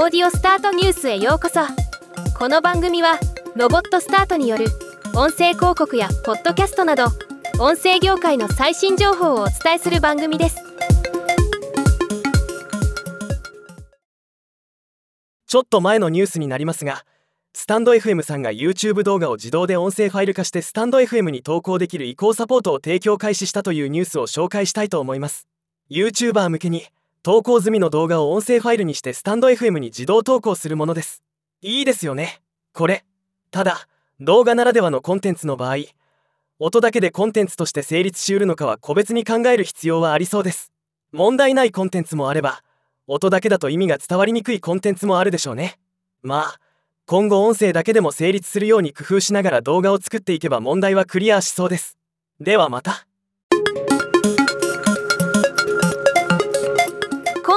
オーディオスタートニュースへようこそ。この番組はロボットスタートによる音声広告やポッドキャストなど音声業界の最新情報をお伝えする番組です。ちょっと前のニュースになりますがスタンド FM さんが YouTube 動画を自動で音声ファイル化してスタンド FM に投稿できる移行サポートを提供開始したというニュースを紹介したいと思います。YouTuber 向けに投稿済みの動画を音声ファイルにしてスタンド FM に自動投稿するものです。いいですよね。これ。ただ動画ならではのコンテンツの場合音だけでコンテンツとして成立しうるのかは個別に考える必要はありそうです。問題ないコンテンツもあれば音だけだと意味が伝わりにくいコンテンツもあるでしょうね。まあ今後音声だけでも成立するように工夫しながら動画を作っていけば問題はクリアしそうです。ではまた。